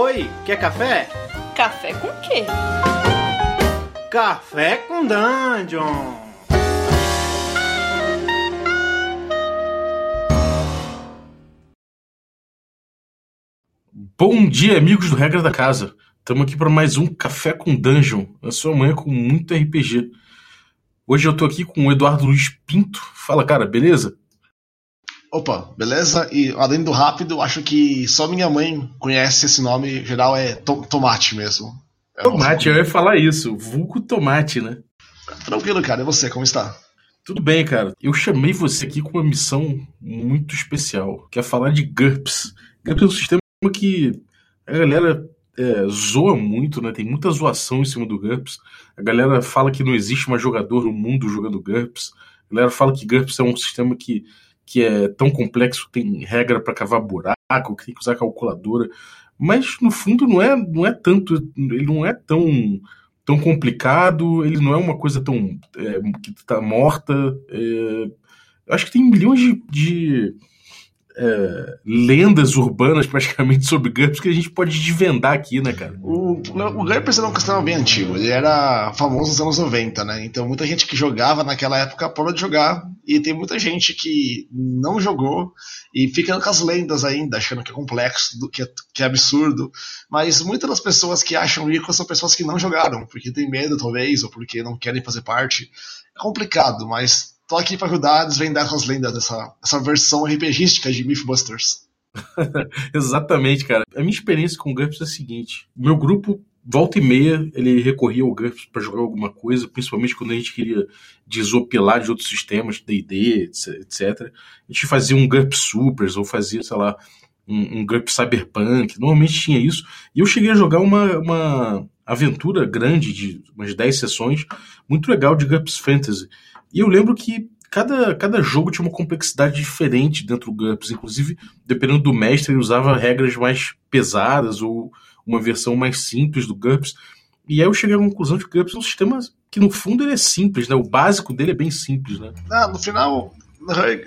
Oi, quer café? Café com quê? Café com Dungeon! Bom dia, amigos do Regra da Casa. Estamos aqui para mais um Café com Dungeon, a sua manhã com muito RPG. Hoje eu tô aqui com o Eduardo Luiz Pinto. Fala, cara, beleza? Opa, beleza? E além do rápido, acho que só minha mãe conhece esse nome geral, é to Tomate mesmo. É tomate, eu ia falar isso, vulco Tomate, né? Tranquilo, cara, e você, como está? Tudo bem, cara. Eu chamei você aqui com uma missão muito especial, que é falar de GURPS. GURPS é um sistema que a galera é, zoa muito, né? Tem muita zoação em cima do GURPS. A galera fala que não existe mais jogador no mundo jogando GURPS. A galera fala que GURPS é um sistema que, que é tão complexo, tem regra para cavar buraco, que tem que usar calculadora. Mas no fundo não é, não é tanto, ele não é tão tão complicado, ele não é uma coisa tão é, que está morta. É, acho que tem milhões de, de é, lendas urbanas praticamente sobre GURPS que a gente pode desvendar aqui, né, cara? O, o GURPS era um sistema bem antigo, ele era famoso nos anos 90, né? Então muita gente que jogava naquela época parou de jogar e tem muita gente que não jogou e fica com as lendas ainda, achando que é complexo, que é, que é absurdo. Mas muitas das pessoas que acham rico são pessoas que não jogaram, porque tem medo, talvez, ou porque não querem fazer parte. É complicado, mas tô aqui para ajudar a desvendar essas lendas dessa essa versão RPGística de Mythbusters. Exatamente, cara. A minha experiência com GURPS é a seguinte: meu grupo, volta e meia, ele recorria ao GURPS para jogar alguma coisa, principalmente quando a gente queria desopilar de outros sistemas, DD, etc. A gente fazia um GURPS Supers, ou fazia, sei lá, um, um GURPS Cyberpunk. Normalmente tinha isso. E eu cheguei a jogar uma, uma aventura grande, de umas 10 sessões, muito legal de GURPS Fantasy. E eu lembro que cada, cada jogo tinha uma complexidade diferente dentro do GURPS. Inclusive, dependendo do mestre, ele usava regras mais pesadas ou uma versão mais simples do GURPS. E aí eu cheguei à conclusão de que o GURPS é um sistema que, no fundo, ele é simples, né? O básico dele é bem simples, né? Ah, no final,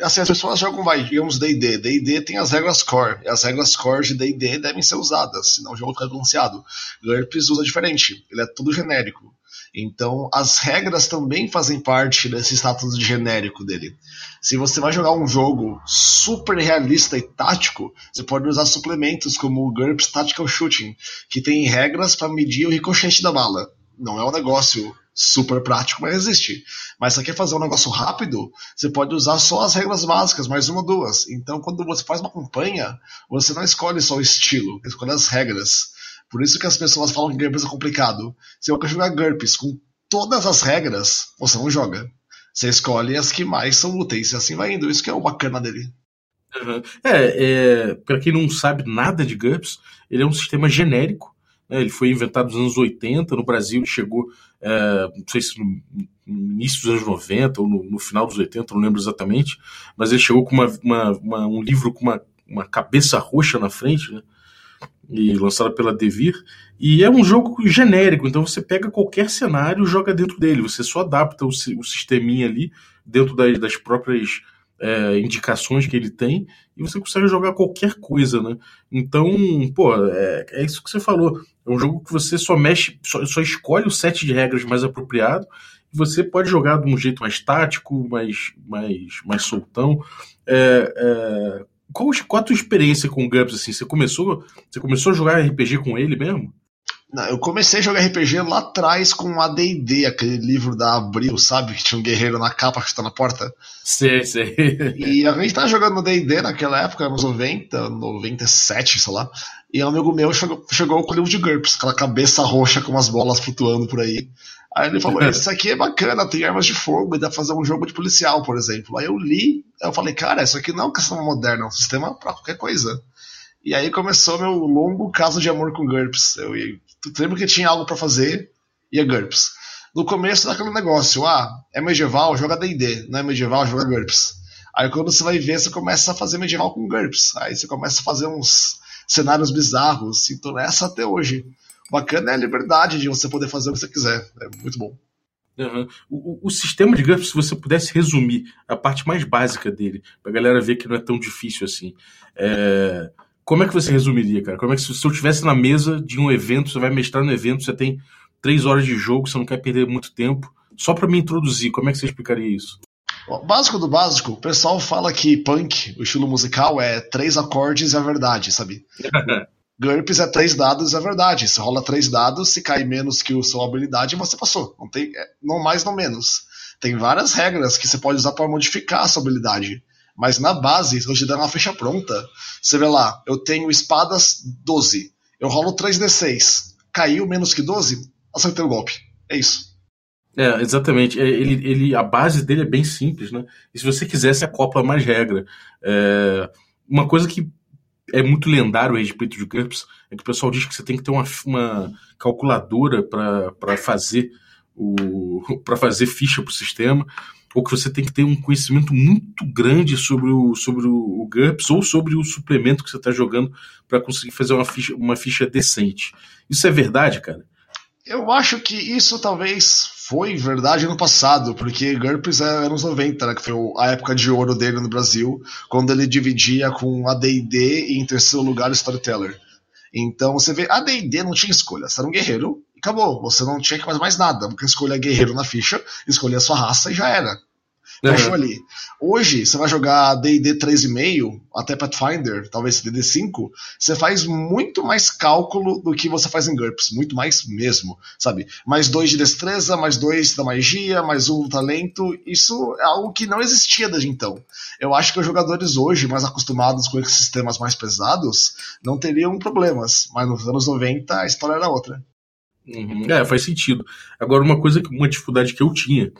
assim, as pessoas jogam, vai, digamos, D&D. D&D tem as regras core. E as regras core de D&D devem ser usadas, senão o jogo fica balanceado. GURPS usa diferente. Ele é tudo genérico. Então, as regras também fazem parte desse status de genérico dele. Se você vai jogar um jogo super realista e tático, você pode usar suplementos como o GURPS Tactical Shooting, que tem regras para medir o ricochete da bala. Não é um negócio super prático, mas existe. Mas se você quer fazer um negócio rápido, você pode usar só as regras básicas, mais uma ou duas. Então, quando você faz uma campanha, você não escolhe só o estilo, escolhe as regras. Por isso que as pessoas falam que GURPS é complicado. Se eu quero jogar GURPS com todas as regras, você não joga. Você escolhe as que mais são úteis e assim vai indo. Isso que é o bacana dele. Uhum. É, é para quem não sabe nada de GURPS, ele é um sistema genérico. Né? Ele foi inventado nos anos 80, no Brasil chegou, é, não sei se no, no, início dos anos 90 ou no, no, final dos 80, não lembro exatamente, mas ele chegou com uma, uma, uma, um livro com uma, uma cabeça roxa na frente, né? e lançada pela Devir. E é um jogo genérico, então você pega qualquer cenário e joga dentro dele. Você só adapta o, o sisteminha ali dentro das, das próprias é, indicações que ele tem e você consegue jogar qualquer coisa, né? Então, pô, é, é, isso que você falou. É um jogo que você só mexe, só, só escolhe o set de regras mais apropriado e você pode jogar de um jeito mais tático, mais, mais, mais soltão. É, é qual, qual a tua experiência com o GURPS, assim? Você começou, você começou a jogar RPG com ele mesmo? Não, eu comecei a jogar RPG lá atrás com o AD&D, aquele livro da Abril, sabe? Que tinha um guerreiro na capa que está na porta. Sei, sei. E a gente tava jogando no D&D naquela época, anos 90, 97, sei lá. E um amigo meu chegou, chegou com o livro de GURPS, aquela cabeça roxa com umas bolas flutuando por aí. Aí ele falou: Isso aqui é bacana, tem armas de fogo, e dá pra fazer um jogo de policial, por exemplo. Aí eu li, eu falei: Cara, isso aqui não é um sistema moderno, é um sistema pra qualquer coisa. E aí começou meu longo caso de amor com GURPS. Eu, eu lembro que tinha algo para fazer, é GURPS. No começo daquele negócio: Ah, é medieval, joga DD, não é medieval, joga GURPS. Aí quando você vai ver, você começa a fazer medieval com GURPS. Aí você começa a fazer uns cenários bizarros. Então nessa até hoje bacana é a liberdade de você poder fazer o que você quiser. É muito bom. Uhum. O, o, sistema de GURPS, se você pudesse resumir a parte mais básica dele, pra galera ver que não é tão difícil assim. É... como é que você resumiria, cara? Como é que se, se eu estivesse na mesa de um evento, você vai mestrar no evento, você tem três horas de jogo, você não quer perder muito tempo, só para me introduzir, como é que você explicaria isso? O básico do básico, o pessoal fala que punk, o estilo musical, é três acordes e a verdade, sabe? GURPS é três dados, é verdade. Você rola três dados, se cai menos que a sua habilidade, você passou. Não tem, é, não mais, não menos. Tem várias regras que você pode usar para modificar a sua habilidade. Mas na base, se eu te der uma ficha pronta, você vê lá, eu tenho espadas 12. Eu rolo 3d6. Caiu menos que 12? Acertei o golpe. É isso. É, exatamente. É, ele, ele, a base dele é bem simples, né? E se você quiser, você acopla mais regra. É, uma coisa que é muito lendário a respeito de GURPS é que o pessoal diz que você tem que ter uma, uma calculadora para fazer o para fazer ficha para o sistema ou que você tem que ter um conhecimento muito grande sobre o, sobre o, GURPS ou sobre o suplemento que você está jogando para conseguir fazer uma ficha, uma ficha decente. Isso é verdade, cara? Eu acho que isso talvez foi verdade no passado, porque GURPS é anos 90, né, que foi a época de ouro dele no Brasil, quando ele dividia com AD&D e em terceiro lugar Storyteller. Então você vê, AD&D não tinha escolha, você era um guerreiro acabou, você não tinha que fazer mais nada, porque escolher guerreiro na ficha, escolher a sua raça e já era. Fechou uhum. ali. Hoje, você vai jogar DD 3,5, até Pathfinder, talvez DD 5, você faz muito mais cálculo do que você faz em GURPS. Muito mais mesmo, sabe? Mais dois de destreza, mais dois da magia, mais um do talento. Isso é algo que não existia desde então. Eu acho que os jogadores hoje, mais acostumados com esses sistemas mais pesados, não teriam problemas. Mas nos anos 90 a história era outra. Uhum. É, faz sentido. Agora, uma coisa, uma dificuldade que eu tinha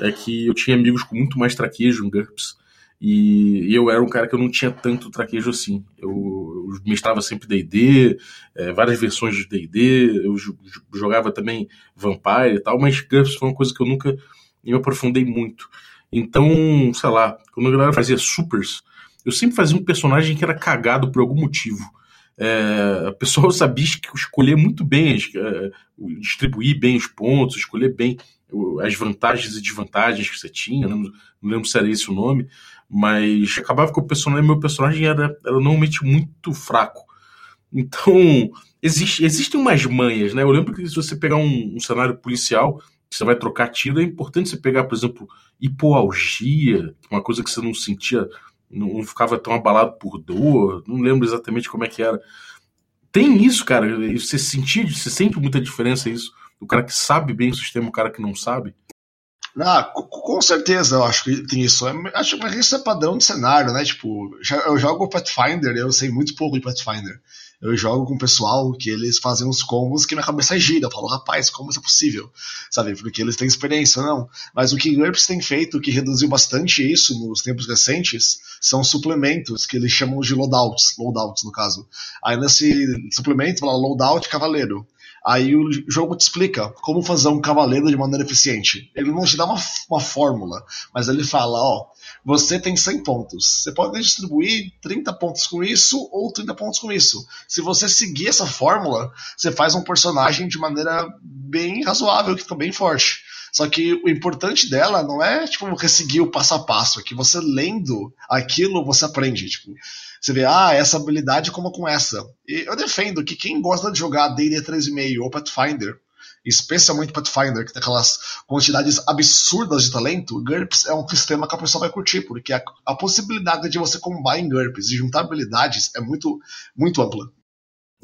é que eu tinha amigos com muito mais traquejo em GURPS. E, eu era um cara que eu não tinha tanto traquejo assim. Eu, eu mestrava sempre DD, é, várias versões de DD, eu jogava também Vampire e tal, mas GURPS foi uma coisa que eu nunca me aprofundei muito. Então, sei lá, quando a galera fazia supers, eu sempre fazia um personagem que era cagado por algum motivo. É, a pessoa sabia escolher muito bem, é, distribuir bem os pontos, escolher bem as vantagens e desvantagens que você tinha, não, não lembro se era esse o nome, mas acabava que o personagem, meu personagem era, era normalmente muito fraco. Então, existe, existem umas manhas, né? Eu lembro que se você pegar um, um cenário policial, você vai trocar tiro, é importante você pegar, por exemplo, hipoalgia, uma coisa que você não sentia não ficava tão abalado por dor, não lembro exatamente como é que era. Tem isso, cara, você sentia, você sente muita diferença isso, do cara que sabe bem o sistema, o cara que não sabe? Ah, com certeza eu acho que tem isso. Acho que isso é padrão de cenário, né? Tipo, eu jogo Pathfinder, eu sei muito pouco de Pathfinder eu jogo com o pessoal que eles fazem uns combos que minha cabeça gira. Eu falo, rapaz, como isso é possível? Sabe? Porque eles têm experiência, não. Mas o que GURPS tem feito, que reduziu bastante isso nos tempos recentes, são suplementos que eles chamam de loadouts, loadouts no caso. Aí nesse suplemento fala loadout cavaleiro. Aí o jogo te explica como fazer um cavaleiro de maneira eficiente. Ele não te dá uma, uma fórmula, mas ele fala, ó, você tem 100 pontos. Você pode distribuir 30 pontos com isso ou 30 pontos com isso. Se você seguir essa fórmula, você faz um personagem de maneira bem razoável, que fica bem forte. Só que o importante dela não é tipo seguir o passo a passo, é que você lendo aquilo você aprende. Tipo, você vê, ah, essa habilidade como com essa. E eu defendo que quem gosta de jogar D&D 3.5 ou Pathfinder, especialmente Pathfinder, que tem aquelas quantidades absurdas de talento, GURPS é um sistema que a pessoa vai curtir, porque a, a possibilidade de você combar em GURPS e juntar habilidades é muito, muito ampla.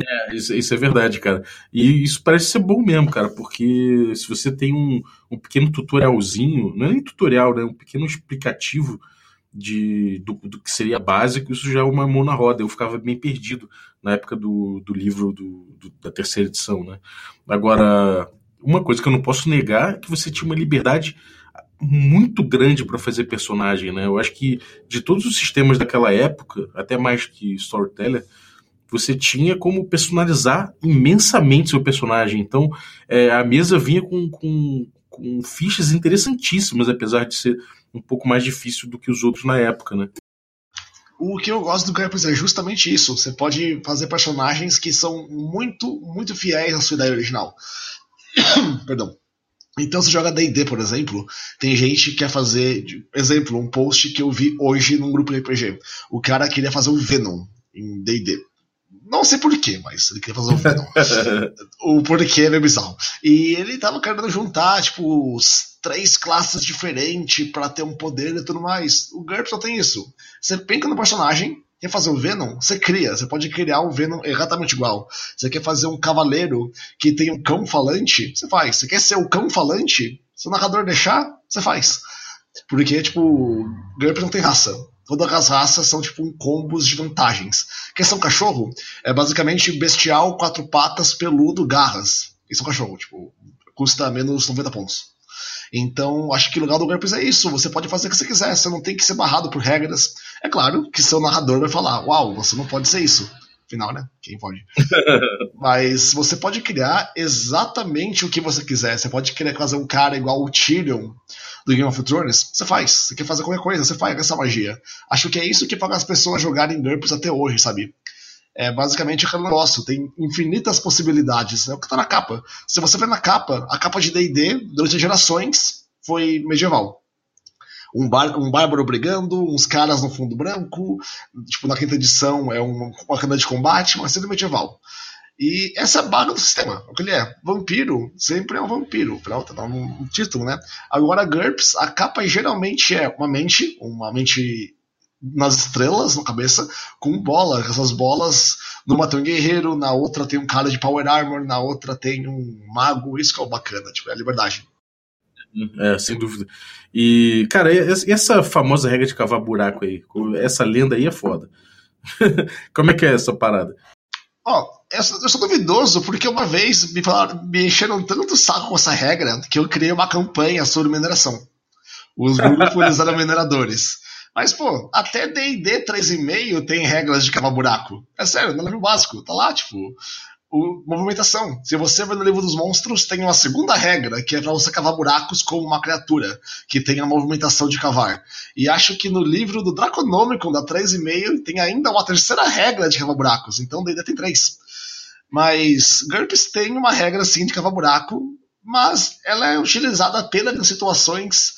É, isso, isso, é verdade, cara. E isso parece ser bom mesmo, cara, porque se você tem um, um pequeno tutorialzinho, não é nem tutorial, né? Um pequeno explicativo de, do, do, que seria básico, isso já é uma mão na roda. Eu ficava bem perdido na época do, do livro do, do, da terceira edição, né? Agora, uma coisa que eu não posso negar é que você tinha uma liberdade muito grande para fazer personagem, né? Eu acho que de todos os sistemas daquela época, até mais que Storyteller, você tinha como personalizar imensamente seu personagem. Então, é, a mesa vinha com, com, com fichas interessantíssimas, apesar de ser um pouco mais difícil do que os outros na época, né? O que eu gosto do Campus é justamente isso. Você pode fazer personagens que são muito, muito fiéis à sua ideia original. Perdão. Então, se joga D&D, por exemplo, tem gente que quer fazer, exemplo, um post que eu vi hoje num grupo de RPG. O cara queria fazer um Venom em D&D. Não sei porquê, mas ele queria fazer um Venom. o porquê é meio bizarro. E ele tava querendo juntar, tipo, três classes diferentes para ter um poder e tudo mais. O GURPS só tem isso. Você pensa no personagem, quer fazer o Venom? Você cria. Você pode criar um Venom exatamente igual. Você quer fazer um cavaleiro que tem um cão falante? Você faz. Você quer ser o cão falante? Se o narrador deixar, você faz. Porque, tipo, GURPS não tem raça. Todas as raças são tipo um combos de vantagens. Questão cachorro é basicamente bestial, quatro patas, peludo, garras. Isso é um cachorro, tipo, custa menos 90 pontos. Então, acho que o legal do GURPS é isso. Você pode fazer o que você quiser, você não tem que ser barrado por regras. É claro que seu narrador vai falar: Uau, você não pode ser isso. Afinal, né? Quem pode? Mas você pode criar exatamente o que você quiser. Você pode querer fazer um cara igual o Tyrion do Game of Thrones, você faz. Você quer fazer qualquer coisa, você faz essa magia. Acho que é isso que faz as pessoas jogarem GURPS até hoje, sabe? É basicamente aquele negócio, tem infinitas possibilidades. É o que tá na capa. Se você ver na capa, a capa de DD, durante gerações, foi medieval. Um, bar, um bárbaro brigando, uns caras no fundo branco, tipo, na quinta edição é um, uma cana de combate, mas sempre medieval. E essa é baga do sistema. O que ele é? Vampiro sempre é um vampiro. Pronto, dá um título, né? Agora, GURPS, a capa geralmente é uma mente, uma mente nas estrelas, na cabeça, com bola. Essas bolas, numa tem um guerreiro, na outra tem um cara de power armor, na outra tem um mago. Isso que é o bacana, tipo, é a liberdade. É, sem dúvida. E, cara, essa famosa regra de cavar buraco aí, essa lenda aí é foda. Como é que é essa parada? Ó, oh, eu sou duvidoso porque uma vez me, falaram, me encheram tanto saco com essa regra que eu criei uma campanha sobre mineração. Os grupos eram mineradores. Mas, pô, até D&D 3.5 tem regras de cavar buraco. É sério, no livro básico. Tá lá, tipo, movimentação. Se você vai no livro dos monstros, tem uma segunda regra, que é para você cavar buracos como uma criatura, que tem a movimentação de cavar. E acho que no livro do Draconomicon, da 3,5, tem ainda uma terceira regra de cavar buracos. Então, D&D tem três. Mas GURPS tem uma regra, sim, de cavar buraco, mas ela é utilizada apenas em situações,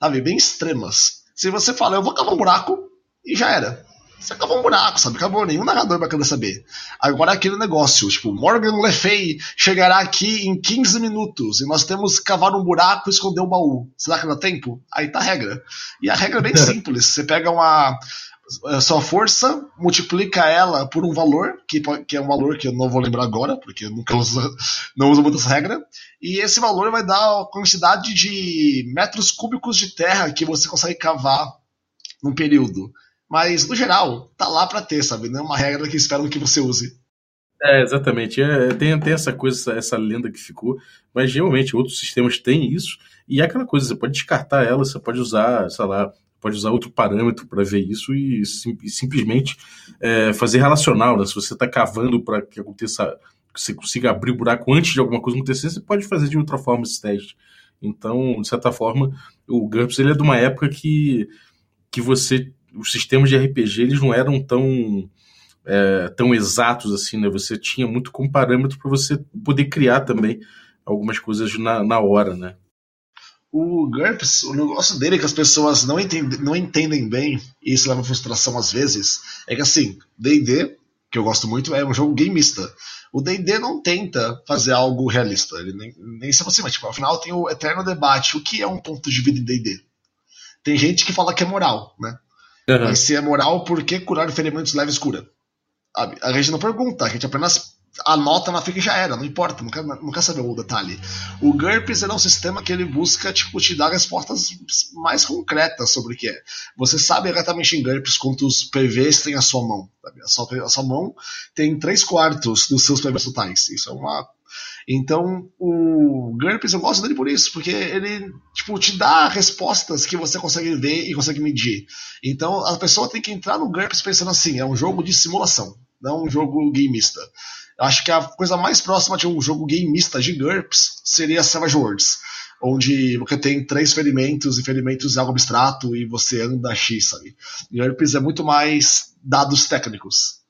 sabe, bem extremas. Se você fala, eu vou cavar um buraco, e já era você acabou um buraco, sabe? Acabou, nenhum narrador vai querer saber. Agora aquele negócio, tipo, Morgan Le Fay chegará aqui em 15 minutos e nós temos que cavar um buraco e esconder o baú. Será que dá tempo? Aí tá a regra. E a regra é bem simples. Você pega uma a sua força, multiplica ela por um valor, que, que é um valor que eu não vou lembrar agora, porque eu nunca uso, não uso muito essa regra, e esse valor vai dar a quantidade de metros cúbicos de terra que você consegue cavar num período. Mas, no geral, tá lá para ter, sabe? Não é uma regra que esperam que você use. É, exatamente. É, tem, tem essa coisa, essa, lenda que ficou, mas realmente outros sistemas têm isso, e é aquela coisa, você pode descartar ela, você pode usar, sei lá, pode usar outro parâmetro para ver isso e, sim, e simplesmente é, fazer relacional. Né? Se você está cavando para que aconteça, que você consiga abrir o buraco antes de alguma coisa acontecer, você pode fazer de outra forma esse teste. Então, de certa forma, o GURPS ele é de uma época que, que você os sistemas de RPG eles não eram tão é, tão exatos assim, né? Você tinha muito como parâmetro para você poder criar também algumas coisas na, na hora, né? O GURPS, o negócio dele é que as pessoas não entendem, não entendem bem, e isso leva a frustração às vezes, é que assim, D&D, que eu gosto muito, é um jogo gameista. O D&D não tenta fazer algo realista, ele nem, nem se aproxima. Tipo, afinal tem o eterno debate, o que é um ponto de vida em D&D? Tem gente que fala que é moral, né? Uhum. Mas se é moral, por que curar ferimentos leves cura? A gente não pergunta, a gente apenas anota na fica e já era, não importa, não quer, não quer saber o detalhe. O GURPS é um sistema que ele busca tipo, te dar respostas mais concretas sobre o que é. Você sabe exatamente em GURPS quantos PVs tem a sua mão. Sabe? A, sua, a sua mão tem 3 quartos dos seus PVs totais. Isso é uma então, o GURPS eu gosto dele por isso, porque ele tipo, te dá respostas que você consegue ver e consegue medir. Então, a pessoa tem que entrar no GURPS pensando assim: é um jogo de simulação, não um jogo gameista. Eu acho que a coisa mais próxima de um jogo gameista de GURPS seria Savage Worlds, onde você tem três ferimentos e ferimentos é algo abstrato e você anda X, sabe? GURPS é muito mais dados técnicos.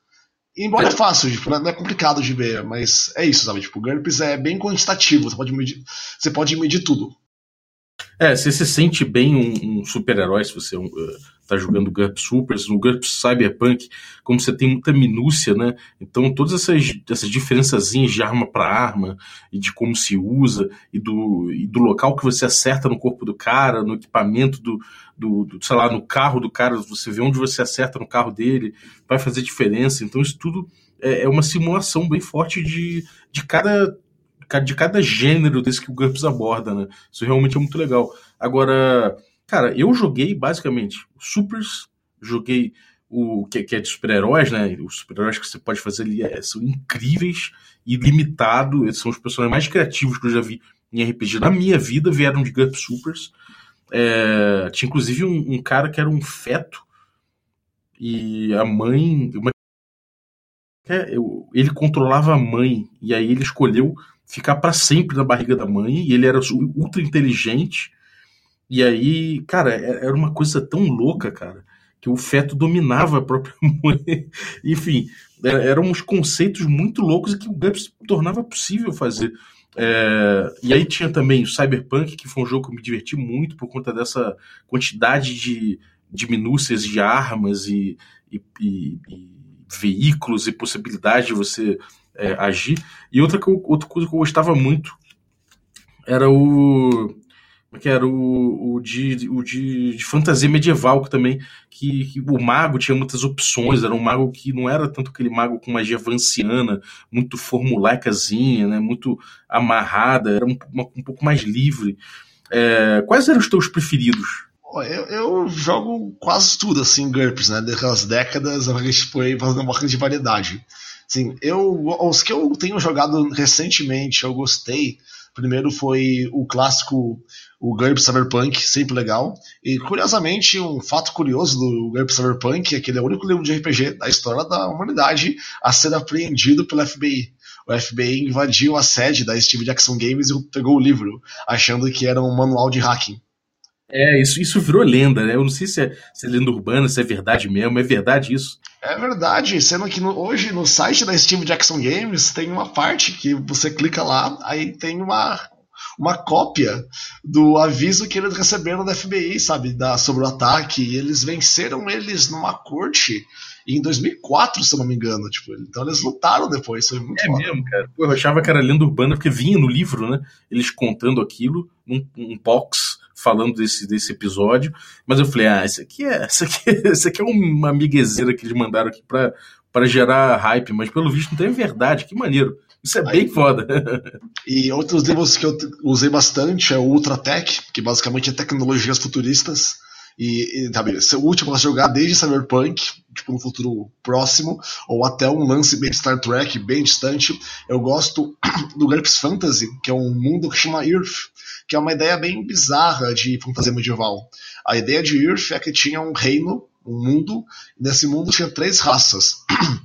Embora é fácil, tipo, não é complicado de ver, mas é isso, sabe? Tipo, o GURPS é bem quantitativo, você pode medir, você pode medir tudo. É, você se sente bem um, um super-herói se você uh, tá jogando GURPS Supers, no GURPS Cyberpunk, como você tem muita minúcia, né? Então todas essas, essas diferençazinhas de arma para arma, e de como se usa, e do, e do local que você acerta no corpo do cara, no equipamento do, do, do, sei lá, no carro do cara, você vê onde você acerta no carro dele, vai fazer diferença. Então isso tudo é, é uma simulação bem forte de, de cada de cada gênero desse que o GURPS aborda, né? Isso realmente é muito legal. Agora, cara, eu joguei basicamente Supers, joguei o que, que é de super-heróis, né? Os super-heróis que você pode fazer ali é, são incríveis, ilimitado, eles são os personagens mais criativos que eu já vi em RPG na minha vida, vieram de GURPS Supers. É, tinha inclusive um, um, cara que era um feto e a mãe. Uma, é, eu, ele controlava a mãe e aí ele escolheu ficar para sempre na barriga da mãe, e ele era ultra inteligente. E aí, cara, é, era uma coisa tão louca, cara, que o feto dominava a própria mãe. Enfim, é, eram uns conceitos muito loucos que o GURPS tornava possível fazer. É, e aí tinha também o Cyberpunk, que foi um jogo que eu me diverti muito por conta dessa quantidade de, de minúcias de armas e, e, e, e veículos e possibilidade de você é, agir. E outra, outra coisa que eu gostava muito era o. É que era o, o, de, o de, de fantasia medieval que também que, que, o mago tinha muitas opções era um mago que não era tanto aquele mago com magia vanciana muito formulaicazinha né muito amarrada era um, uma, um pouco mais livre é, quais eram os teus preferidos eu, eu, jogo quase tudo assim GURPS né daquelas décadas gente foi fazendo uma grande variedade Sim, eu, os que eu tenho jogado recentemente, eu gostei. Primeiro foi o clássico, o GURPS Cyberpunk, sempre legal. E curiosamente, um fato curioso do GURPS Cyberpunk é que ele é o único livro de RPG da história da humanidade a ser apreendido pela FBI. O FBI invadiu a sede da Steve Jackson Games e pegou o livro, achando que era um manual de hacking. É, isso, isso virou lenda, né? Eu não sei se é, se é lenda urbana, se é verdade mesmo. É verdade isso? É verdade, sendo que no, hoje no site da Steve Jackson Games tem uma parte que você clica lá, aí tem uma, uma cópia do aviso que eles receberam da FBI, sabe, da, sobre o ataque. E eles venceram eles numa corte em 2004, se eu não me engano. Tipo, então eles lutaram depois, foi muito É foda. mesmo, cara. Pô, eu achava que era lenda urbana porque vinha no livro, né? Eles contando aquilo num um box falando desse, desse episódio, mas eu falei, ah, isso aqui é, isso aqui, isso aqui é uma miguezeira que eles mandaram aqui pra, pra gerar hype, mas pelo visto não tem verdade, que maneiro. Isso é Aí, bem foda. E outros livros que eu usei bastante é o Ultratech, que basicamente é tecnologias futuristas. E, e sabe, o último a jogar desde Cyberpunk, tipo no futuro próximo, ou até um lance bem Star Trek, bem distante. Eu gosto do GURPS Fantasy, que é um mundo que chama Earth, que é uma ideia bem bizarra de fantasia medieval. A ideia de Earth é que tinha um reino, um mundo, e nesse mundo tinha três raças: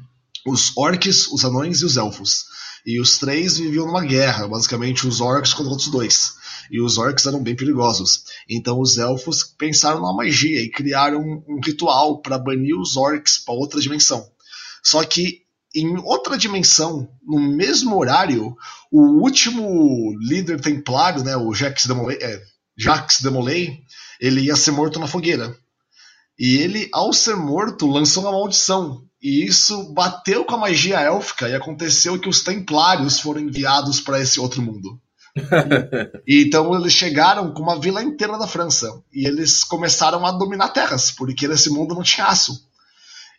os orcs, os anões e os elfos. E os três viviam numa guerra, basicamente os orcs contra os dois. E os orcs eram bem perigosos. Então os elfos pensaram numa magia e criaram um, ritual para banir os orcs para outra dimensão. Só que em outra dimensão, no mesmo horário, o último líder templário, né, o Jax Demolay, é, Jax Demolay, ele ia ser morto na fogueira. E ele, ao ser morto, lançou uma maldição. E isso bateu com a magia élfica e aconteceu que os templários foram enviados para esse outro mundo. e, então eles chegaram com uma vila inteira da França. E eles começaram a dominar terras, porque nesse mundo não tinha aço.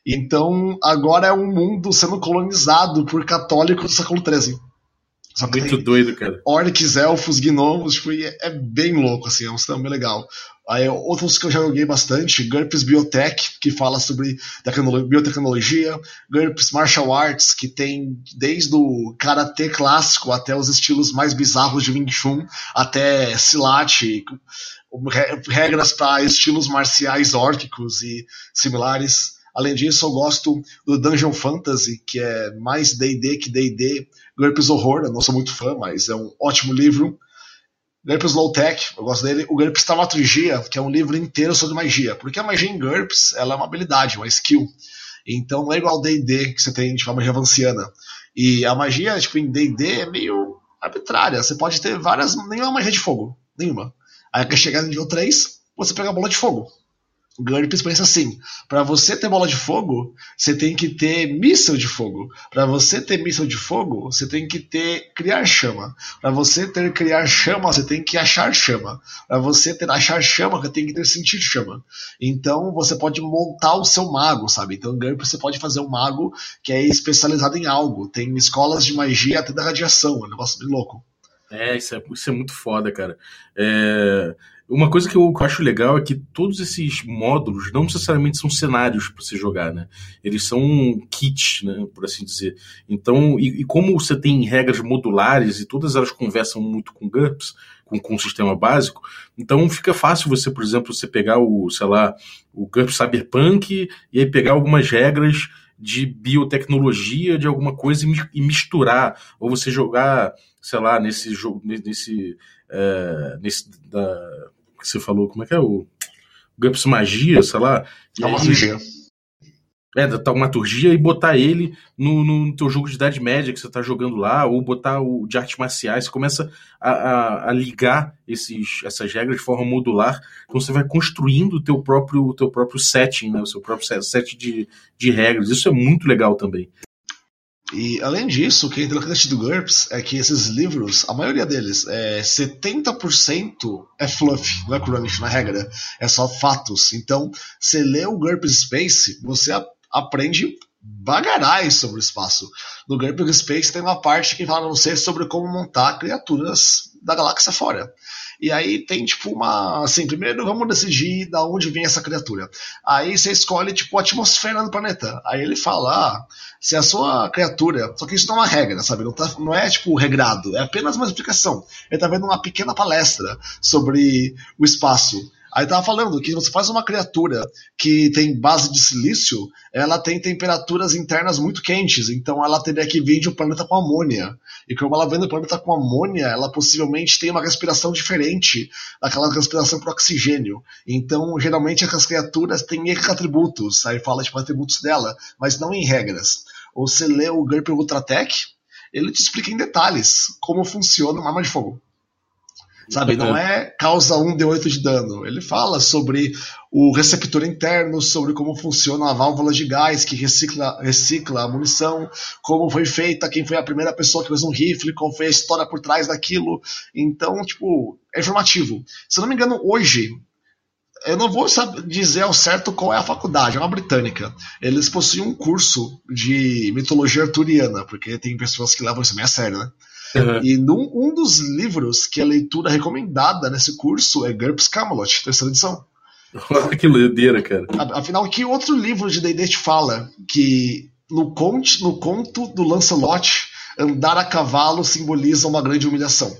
Então, agora é um mundo sendo colonizado por católicos do século XIII. Só que Muito doido, cara. Orcs, elfos, gnomos, tipo, é, bem louco, assim, é um sistema bem legal. Aí, outros que eu já joguei bastante, GURPS Biotech, que fala sobre biotecnologia, GURPS Martial Arts, que tem desde o karatê clássico até os estilos mais bizarros de Wing Chun, até Silat, regras para estilos marciais órquicos e similares. Além disso, eu gosto do Dungeon Fantasy, que é mais D&D que D&D. GURPS Horror, eu não sou muito fã, mas é um ótimo livro. GURPS Low Tech, eu gosto dele. O GURPS Taumaturgia, que é um livro inteiro sobre magia. Porque a magia em GURPS, ela é uma habilidade, uma skill. Então não é igual D&D, que você tem, tipo, a magia vanciana. E a magia, tipo, em D&D é meio arbitrária. Você pode ter várias... Nenhuma magia de fogo. Nenhuma. Aí quer chegar no nível 3, você pega a bola de fogo. GURPS pensa assim: para você ter bola de fogo, você tem que ter míssil de fogo. Para você ter míssil de fogo, você tem que ter criar chama. Para você ter criar chama, você tem que achar chama. Para você ter achar chama, você tem que ter sentir chama. Então você pode montar o seu mago, sabe? Então, GURPS você pode fazer um mago que é especializado em algo. Tem escolas de magia até da radiação, é um negócio bem louco. É, isso é, isso é muito foda, cara. É, uma coisa que eu, que eu, acho legal é que todos esses módulos não necessariamente são cenários para você jogar, né? Eles são kits, né, por assim dizer. Então, e, e, como você tem regras modulares e todas elas conversam muito com GURPS, com, com o sistema básico, então fica fácil você, por exemplo, você pegar o, sei lá, o GURPS Cyberpunk e aí pegar algumas regras de biotecnologia de alguma coisa e misturar, ou você jogar, sei lá, nesse jogo, nesse, é, nesse da, que você falou, como é que é o GURPS Magia, sei lá. Taumaturgia. É, da taumaturgia e botar ele no, no teu jogo de Idade Média que você tá jogando lá, ou botar o de artes marciais, você começa a, a, a, ligar esses, essas regras de forma modular, então você vai construindo o teu próprio, o teu próprio setting, né, o seu próprio set de, de regras. Isso é muito legal também. E além disso, o que é interessante do GURPS é que esses livros, a maioria deles, é 70% é fluff, não é crunch na regra, é só fatos. Então, você lê o GURPS Space, você aprende bagarais sobre o espaço. No GURPS Space tem uma parte que fala pra você sobre como montar criaturas da galáxia fora. E aí tem tipo uma. Assim, primeiro vamos decidir da onde vem essa criatura. Aí você escolhe tipo a atmosfera do planeta. Aí ele fala: ah, se a sua criatura. Só que isso não é uma regra, sabe? Não, tá, não é tipo regrado, é apenas uma explicação. Ele tá vendo uma pequena palestra sobre o espaço. Aí tava falando que você faz uma criatura que tem base de silício, ela tem temperaturas internas muito quentes, então ela teria que vir de um planeta com amônia. E como ela vem do planeta com amônia, ela possivelmente tem uma respiração diferente daquela respiração por oxigênio. Então, geralmente, as criaturas têm atributos, aí fala tipo atributos dela, mas não em regras. Ou você lê o GURP Ultratech, ele te explica em detalhes como funciona uma arma de fogo. Sabe, não é causa 1 de 8 de dano. Ele fala sobre o receptor interno, sobre como funciona a válvula de gás que recicla, recicla a munição, como foi feita, quem foi a primeira pessoa que fez um rifle, qual foi a história por trás daquilo. Então, tipo, é informativo. Se eu não me engano, hoje, eu não vou saber dizer ao certo qual é a faculdade, é uma britânica. Eles possuem um curso de mitologia arturiana, porque tem pessoas que levam isso meio a sério, né? Uhum. E num, um dos livros que é leitura recomendada nesse curso é GURPS Camelot, terceira edição. que doideira, cara. Afinal, que outro livro de D&D te fala que no, conte, no conto do Lancelot, andar a cavalo simboliza uma grande humilhação.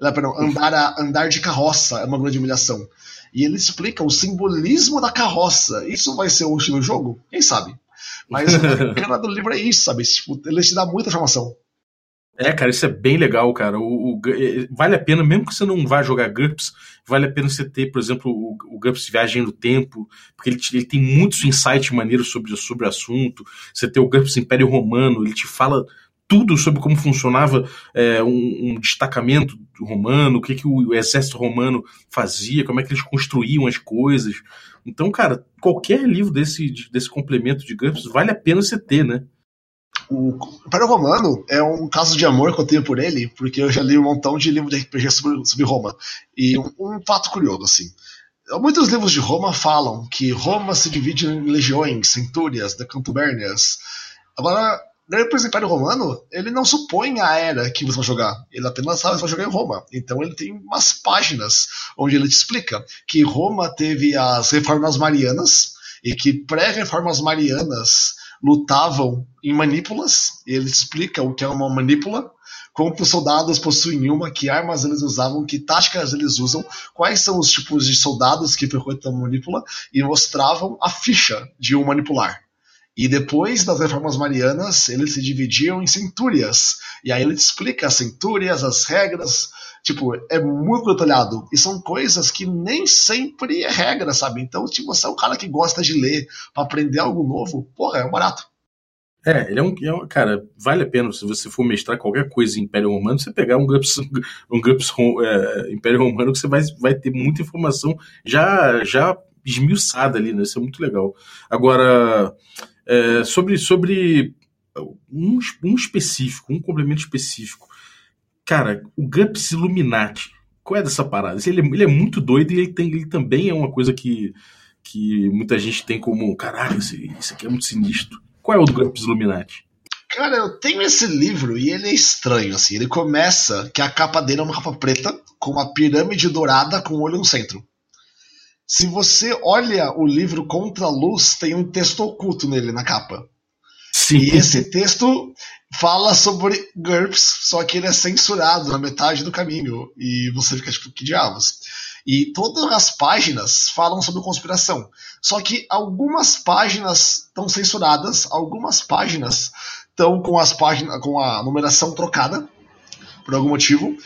Não, perdão, andar, a, andar de carroça é uma grande humilhação. E ele explica o simbolismo da carroça. Isso vai ser útil no jogo? Quem sabe? Mas o bacana do livro é isso, sabe? Tipo, ele te dá muita informação. É, cara, isso é bem legal, cara. O, o, é, vale a pena, mesmo que você não vá jogar GURPS, vale a pena você ter, por exemplo, o, o GURPS Viagem no Tempo, porque ele, ele tem muitos insights maneiros sobre, sobre o assunto. Você tem o GURPS Império Romano, ele te fala tudo sobre como funcionava é, um, um, destacamento romano, o que, que o, o exército romano fazia, como é que eles construíam as coisas. Então, cara, qualquer livro desse, desse complemento de GURPS vale a pena você ter, né? O Império Romano é um caso de amor que eu tenho por ele, porque eu já li um montão de livros de RPG sobre, sobre Roma. E um, um, fato curioso, assim. Muitos livros de Roma falam que Roma se divide em legiões, centúrias, decantubérnias. Agora, depois do Império Romano, ele não supõe a era que você vai jogar. Ele apenas sabe que você vai jogar em Roma. Então ele tem umas páginas onde ele te explica que Roma teve as reformas marianas e que pré-reformas marianas lutavam em manípulas, ele explica o que é uma manípula, como os soldados possuem uma, que armas eles usavam, que táticas eles usam, quais são os tipos de soldados que frequentam a manípula, e mostravam a ficha de um manipular. E depois das reformas marianas, eles se dividiam em centúrias. E aí ele explica as centúrias, as regras, Tipo, é muito detalhado. E são coisas que nem sempre é regra, sabe? Então, se você é um cara que gosta de ler para aprender algo novo, porra, é barato. É, ele é um, é um, Cara, vale a pena se você for mestrar qualquer coisa em Império Romano, você pegar um GUPS, um GUPS é, Império Romano que você vai, vai ter muita informação já, já esmiuçada ali, né? Isso é muito legal. Agora, é, sobre, sobre um, um específico, um complemento específico. Cara, o GUPS Illuminati. Qual é dessa parada? Ele é, ele é muito doido e ele, tem, ele também é uma coisa que, que muita gente tem como. Caralho, isso, aqui é muito sinistro. Qual é o do GUPS Illuminati? Cara, eu tenho esse livro e ele é estranho, assim. Ele começa que a capa dele é uma capa preta com uma pirâmide dourada com um olho no centro. Se você olha o livro contra a luz, tem um texto oculto nele na capa. Sim. E esse texto fala sobre GURPS, só que ele é censurado na metade do caminho. E você fica tipo, que diabos? E todas as páginas falam sobre conspiração. Só que algumas páginas estão censuradas, algumas páginas estão com as páginas com a numeração trocada por algum motivo.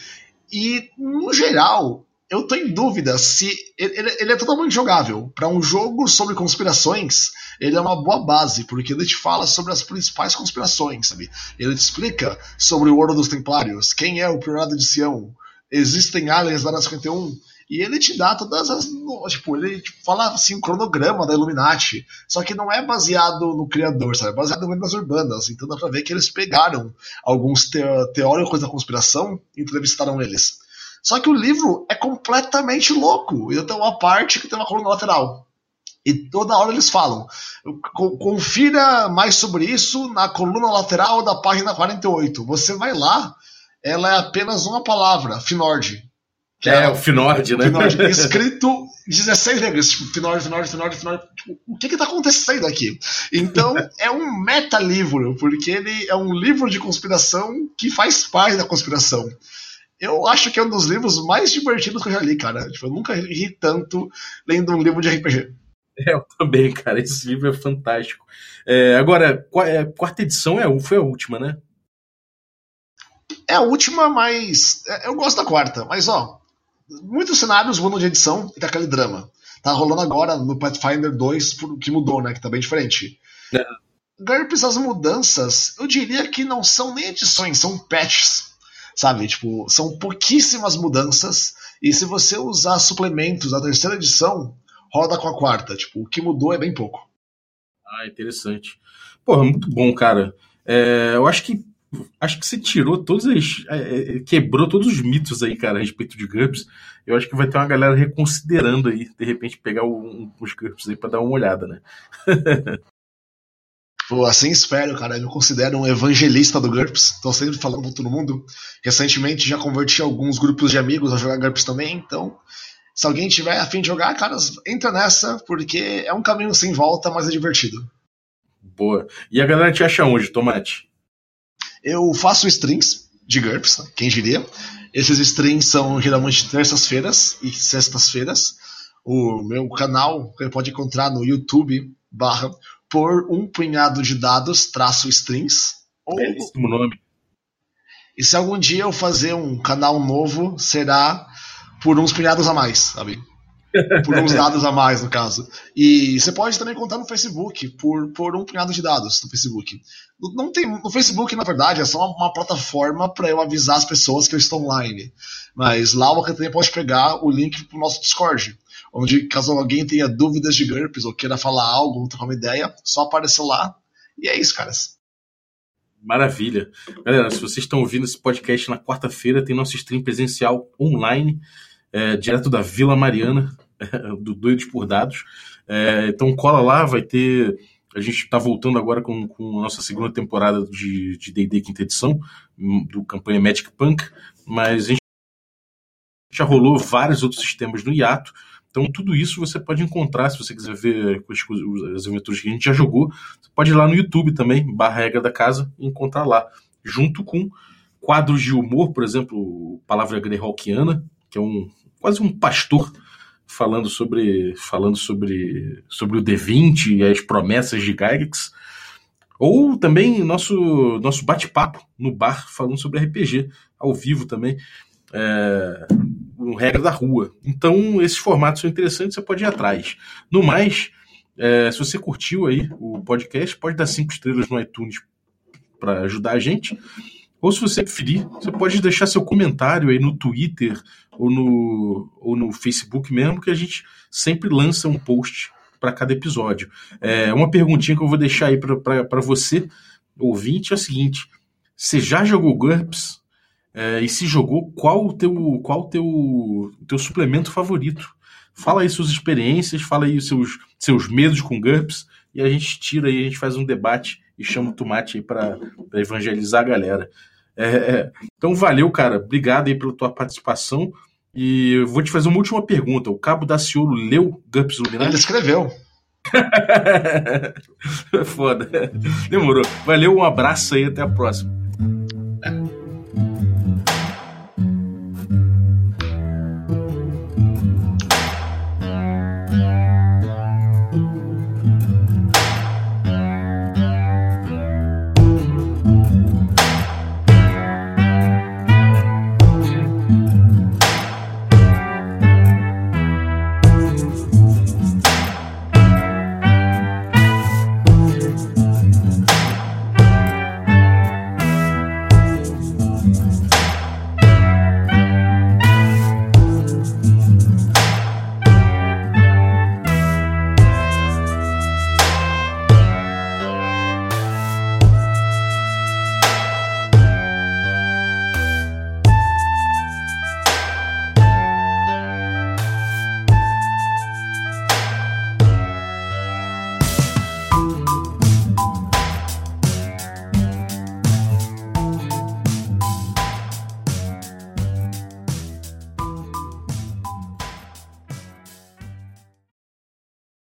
E no geral, eu tô em dúvida se ele, ele é totalmente jogável. Para um jogo sobre conspirações, ele é uma boa base, porque ele te fala sobre as principais conspirações, sabe? Ele te explica sobre o Ouro dos Templários, quem é o Priorado de Sião, existem aliens na 51, e ele te dá todas as. Tipo, ele fala assim, o cronograma da Illuminati. Só que não é baseado no criador, sabe? É baseado em lendas urbanas. Então dá pra ver que eles pegaram alguns teóricos da conspiração e entrevistaram eles. Só que o livro é completamente louco. Então tem uma parte que tem uma coluna lateral. E toda hora eles falam. Confira mais sobre isso na coluna lateral da página 48. Você vai lá, ela é apenas uma palavra, Finord. É, o Finord, né? Finord, escrito 16 letras, tipo, Finord, Finord, Finord, Finord. Tipo, o que está acontecendo aqui? Então, é um meta-livro, porque ele é um livro de conspiração que faz parte da conspiração eu acho que é um dos livros mais divertidos que eu já li, cara. Tipo, eu nunca ri tanto lendo um livro de RPG. É, eu também, cara. Esse livro é fantástico. É, agora, é, quarta edição é, foi a última, né? É a última, mas. É, eu gosto da quarta, mas ó. Muitos cenários mudam de edição e tem aquele drama. Tá rolando agora no Pathfinder 2, que mudou, né? Que tá bem diferente. É. GURPS, as mudanças, eu diria que não são nem edições, são patches Sabe? Tipo, são pouquíssimas mudanças. E se você usar suplementos da terceira edição, roda com a quarta. Tipo, o que mudou é bem pouco. Ah, interessante. Porra, muito bom, cara. É, eu acho que acho que você tirou todos as. É, é, quebrou todos os mitos aí, cara, a respeito de GURPS. Eu acho que vai ter uma galera reconsiderando aí, de repente, pegar um, uns GURPS aí pra dar uma olhada, né? Pô, assim espero, cara. Eu me considero um evangelista do GURPS. Tô sempre falando com todo mundo. Recentemente já converti alguns grupos de amigos a jogar GURPS também. Então, se alguém tiver a fim de jogar, cara, entra nessa, porque é um caminho sem volta, mas é divertido. Boa. E a galera te acha onde, Tomate? Eu faço streams de GURPS, quem diria. Esses streams são geralmente terças-feiras e sextas-feiras. O meu canal, você pode encontrar no YouTube barra por um punhado de dados, traço strings. Ou... Belíssimo nome. E se algum dia eu fazer um canal novo, será por uns punhados a mais, sabe? Por uns dados a mais, no caso. E você pode também contar no Facebook, por, por um punhado de dados no Facebook. Não tem, no Facebook, na verdade, é só uma, uma plataforma para eu avisar as pessoas que eu estou online. Mas lá você também pode pegar o link para o nosso Discord onde caso alguém tenha dúvidas de GURPS ou queira falar algo, trocar uma ideia, só aparecer lá. E é isso, caras. Maravilha. Galera, se vocês estão ouvindo esse podcast na quarta-feira, tem nosso stream presencial online, é, direto da Vila Mariana, do Doidos por Dados. É, então cola lá, vai ter. A gente está voltando agora com, com a nossa segunda temporada de DD quinta edição, hum, do campanha Magic Punk, mas a gente já rolou vários outros sistemas no hiato. Então, tudo isso você pode encontrar, se você quiser ver as aventuras que a gente já jogou, você pode ir lá no YouTube também, barra regra da casa, e encontrar lá. Junto com quadros de humor, por exemplo, Palavra Greyhawkiana, que é um quase um pastor falando sobre falando sobre, sobre o D20 e as promessas de Gygax. Ou também nosso, nosso bate-papo no bar falando sobre RPG, ao vivo também. É, regra da rua. Então, esses formatos são interessantes, você pode ir atrás. No mais, É, se você curtiu aí o podcast, pode dar cinco estrelas no iTunes para ajudar a gente. Ou se você preferir, você pode deixar seu comentário aí no Twitter ou no, ou no Facebook mesmo, que a gente sempre lança um post para cada episódio. É, uma perguntinha que eu vou deixar aí para você, ouvinte, é a seguinte: você já jogou GURPS? É, e se jogou, qual o teu, qual o teu, o teu suplemento favorito? Fala aí suas experiências, fala aí seus, seus medos com GURPS, e a gente tira aí, a gente faz um debate e chama o Tomate aí para evangelizar a galera. É, é, então valeu, cara. Obrigado aí pela tua participação. E eu vou te fazer uma última pergunta. O Cabo da Ciolo leu GURPS Luminati? Ele escreveu. Foda. Demorou. Valeu, um abraço aí, até a próxima. É.